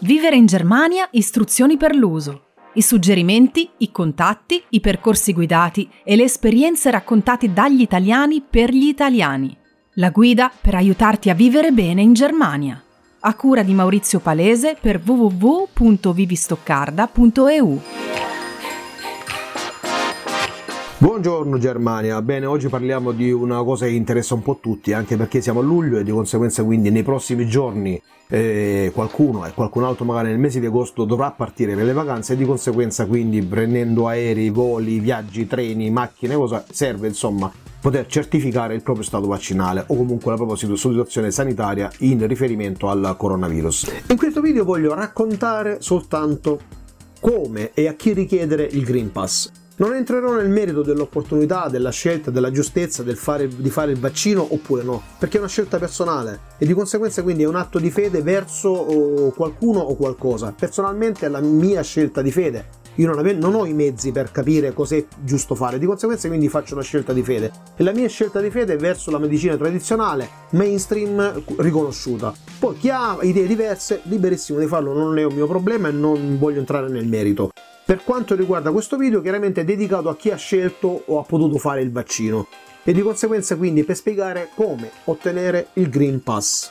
Vivere in Germania, istruzioni per l'uso. I suggerimenti, i contatti, i percorsi guidati e le esperienze raccontate dagli italiani per gli italiani. La guida per aiutarti a vivere bene in Germania. A cura di Maurizio Palese per www.vivistoccarda.eu. Buongiorno Germania, bene oggi parliamo di una cosa che interessa un po' tutti anche perché siamo a luglio e di conseguenza quindi nei prossimi giorni eh, qualcuno e qualcun altro magari nel mese di agosto dovrà partire per le vacanze e di conseguenza quindi prendendo aerei, voli, viaggi, treni, macchine, cosa serve insomma poter certificare il proprio stato vaccinale o comunque la propria situazione sanitaria in riferimento al coronavirus. In questo video voglio raccontare soltanto come e a chi richiedere il Green Pass. Non entrerò nel merito dell'opportunità, della scelta, della giustezza del fare, di fare il vaccino oppure no, perché è una scelta personale e di conseguenza quindi è un atto di fede verso oh, qualcuno o qualcosa. Personalmente è la mia scelta di fede. Io non, ave- non ho i mezzi per capire cos'è giusto fare, di conseguenza quindi faccio una scelta di fede. E la mia scelta di fede è verso la medicina tradizionale, mainstream, riconosciuta. Poi chi ha idee diverse, liberissimo di farlo, non è un mio problema e non voglio entrare nel merito. Per quanto riguarda questo video, chiaramente è dedicato a chi ha scelto o ha potuto fare il vaccino e di conseguenza quindi per spiegare come ottenere il Green Pass.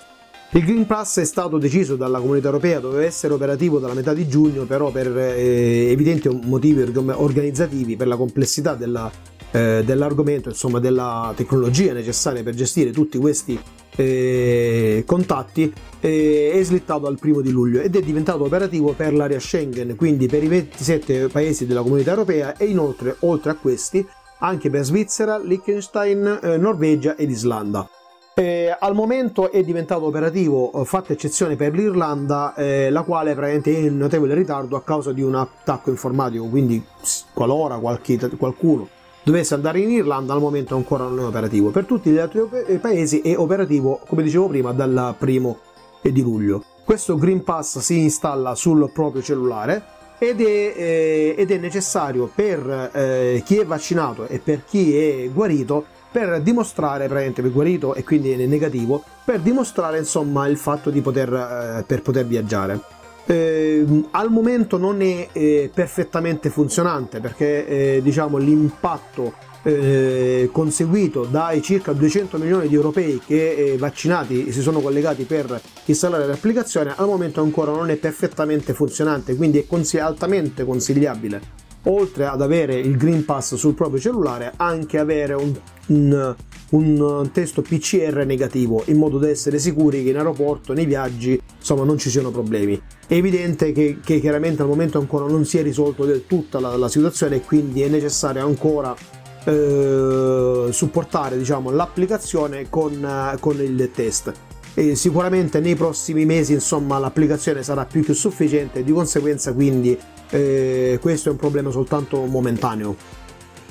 Il Green Pass è stato deciso dalla comunità europea, doveva essere operativo dalla metà di giugno, però per eh, evidenti motivi organizzativi, per la complessità della, eh, dell'argomento, insomma della tecnologia necessaria per gestire tutti questi eh, contatti eh, è slittato al primo di luglio ed è diventato operativo per l'area Schengen, quindi per i 27 paesi della comunità europea e inoltre, oltre a questi, anche per Svizzera, Liechtenstein, eh, Norvegia ed Islanda. Eh, al momento è diventato operativo, eh, fatta eccezione per l'Irlanda, eh, la quale praticamente è in notevole ritardo a causa di un attacco informatico, quindi qualora qualche, qualcuno dovesse andare in Irlanda al momento ancora non è operativo. Per tutti gli altri paesi è operativo, come dicevo prima, dal primo di luglio. Questo Green Pass si installa sul proprio cellulare ed è, eh, ed è necessario per eh, chi è vaccinato e per chi è guarito per dimostrare, praticamente per guarito e quindi è negativo, per dimostrare insomma il fatto di poter, eh, per poter viaggiare eh, al momento non è eh, perfettamente funzionante perché eh, diciamo l'impatto eh, conseguito dai circa 200 milioni di europei che eh, vaccinati si sono collegati per installare l'applicazione al momento ancora non è perfettamente funzionante quindi è cons- altamente consigliabile oltre ad avere il Green Pass sul proprio cellulare, anche avere un, un, un, testo PCR negativo in modo da essere sicuri che in aeroporto, nei viaggi, insomma, non ci siano problemi. È evidente che, che chiaramente al momento ancora non si è risolto del tutto la, la situazione e quindi è necessario ancora eh, supportare diciamo, l'applicazione con, con il test. E sicuramente nei prossimi mesi insomma l'applicazione sarà più che sufficiente di conseguenza quindi eh, questo è un problema soltanto momentaneo.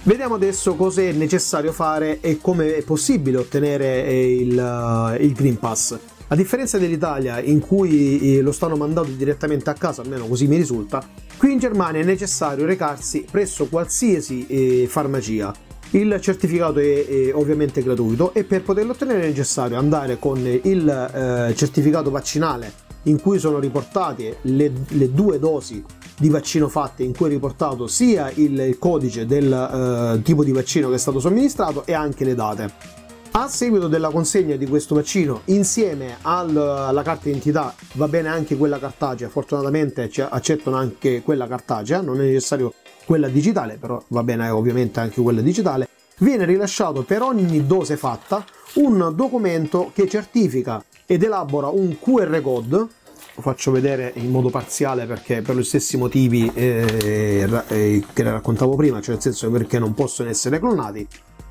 Vediamo adesso cosa è necessario fare e come è possibile ottenere eh, il, uh, il Green Pass. A differenza dell'Italia, in cui eh, lo stanno mandando direttamente a casa, almeno così mi risulta, qui in Germania è necessario recarsi presso qualsiasi eh, farmacia. Il certificato è, è, ovviamente gratuito e per poterlo ottenere è necessario andare con il eh, certificato vaccinale in cui sono riportate le, le due dosi di vaccino fatte in cui è riportato sia il codice del uh, tipo di vaccino che è stato somministrato e anche le date. A seguito della consegna di questo vaccino, insieme al, alla carta d'identità, va bene anche quella cartacea, fortunatamente accettano anche quella cartacea, non è necessario quella digitale, però va bene ovviamente anche quella digitale, viene rilasciato per ogni dose fatta un documento che certifica ed elabora un QR code lo faccio vedere in modo parziale perché per gli stessi motivi eh, eh, che raccontavo prima, cioè nel senso perché non possono essere clonati.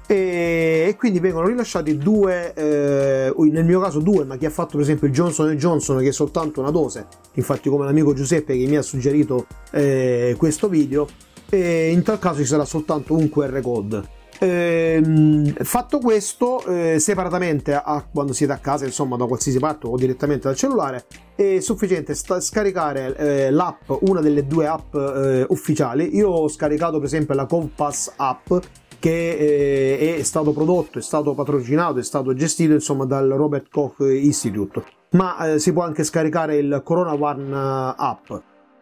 E, e quindi vengono rilasciati due, eh, nel mio caso due, ma chi ha fatto per esempio il Johnson Johnson che è soltanto una dose, infatti come l'amico Giuseppe che mi ha suggerito eh, questo video, in tal caso ci sarà soltanto un QR code Ehm, fatto questo, eh, separatamente a, quando siete a casa, insomma, da qualsiasi parte o direttamente dal cellulare, è sufficiente sta- scaricare eh, l'app, una delle due app eh, ufficiali. Io ho scaricato, per esempio, la Compass app che eh, è stato prodotto, è stato patrocinato, è stato gestito insomma dal Robert Koch Institute ma eh, si può anche scaricare il Corona One eh, app.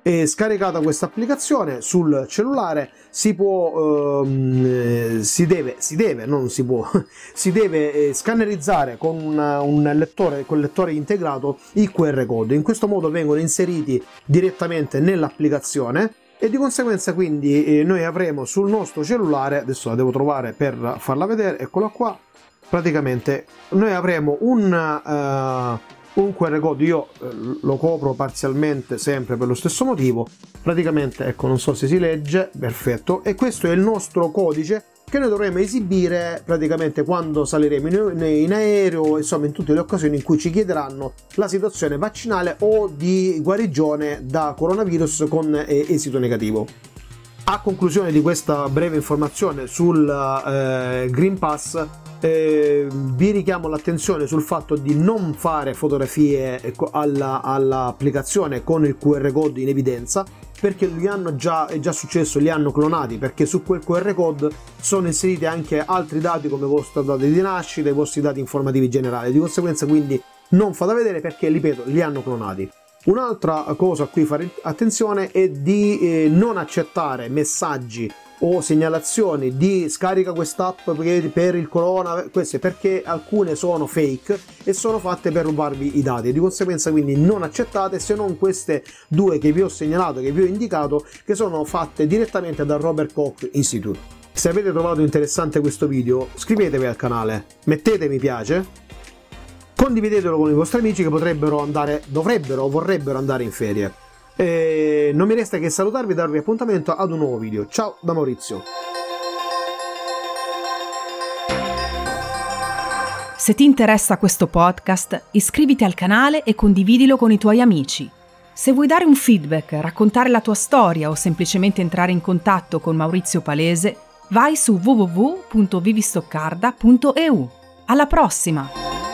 E scaricata questa applicazione sul cellulare si può, ehm, si deve, si deve, non si può, si deve eh, scannerizzare con un lettore, con lettore integrato i QR code. In questo modo vengono inseriti direttamente nell'applicazione e di conseguenza quindi eh, noi avremo sul nostro cellulare, adesso la devo trovare per farla vedere, eccola qua, praticamente noi avremo un... Uh, un QR code. Io eh, lo copro parzialmente sempre per lo stesso motivo. Praticamente ecco non so se si legge perfetto. E questo è il nostro codice che noi dovremo esibire praticamente quando saliremo in, in aereo insomma in tutte le occasioni in cui ci chiederanno la situazione vaccinale o di guarigione da coronavirus con eh, esito negativo a conclusione di questa breve informazione sul eh, Green Pass eh, vi richiamo l'attenzione sul fatto di non fare fotografie ecco, alla, all'applicazione con il QR code in evidenza perché li hanno già, è già successo, li hanno clonati perché su quel QR code sono inseriti anche altri dati come i vostri dati di nascita, i vostri dati informativi generali, di conseguenza quindi non fate vedere perché, ripeto, li hanno clonati. Un'altra cosa a cui fare attenzione è di eh, non accettare messaggi o segnalazioni di scarica quest'app per il corona, queste perché alcune sono fake e sono fatte per rubarvi i dati. Di conseguenza quindi non accettate se non queste due che vi ho segnalato, che vi ho indicato, che sono fatte direttamente dal Robert Koch Institute. Se avete trovato interessante questo video, iscrivetevi al canale, mettete mi piace, condividetelo con i vostri amici che potrebbero andare, dovrebbero o vorrebbero andare in ferie. E non mi resta che salutarvi e darvi appuntamento ad un nuovo video. Ciao da Maurizio. Se ti interessa questo podcast, iscriviti al canale e condividilo con i tuoi amici. Se vuoi dare un feedback, raccontare la tua storia o semplicemente entrare in contatto con Maurizio Palese, vai su www.vivistoccarda.eu. Alla prossima!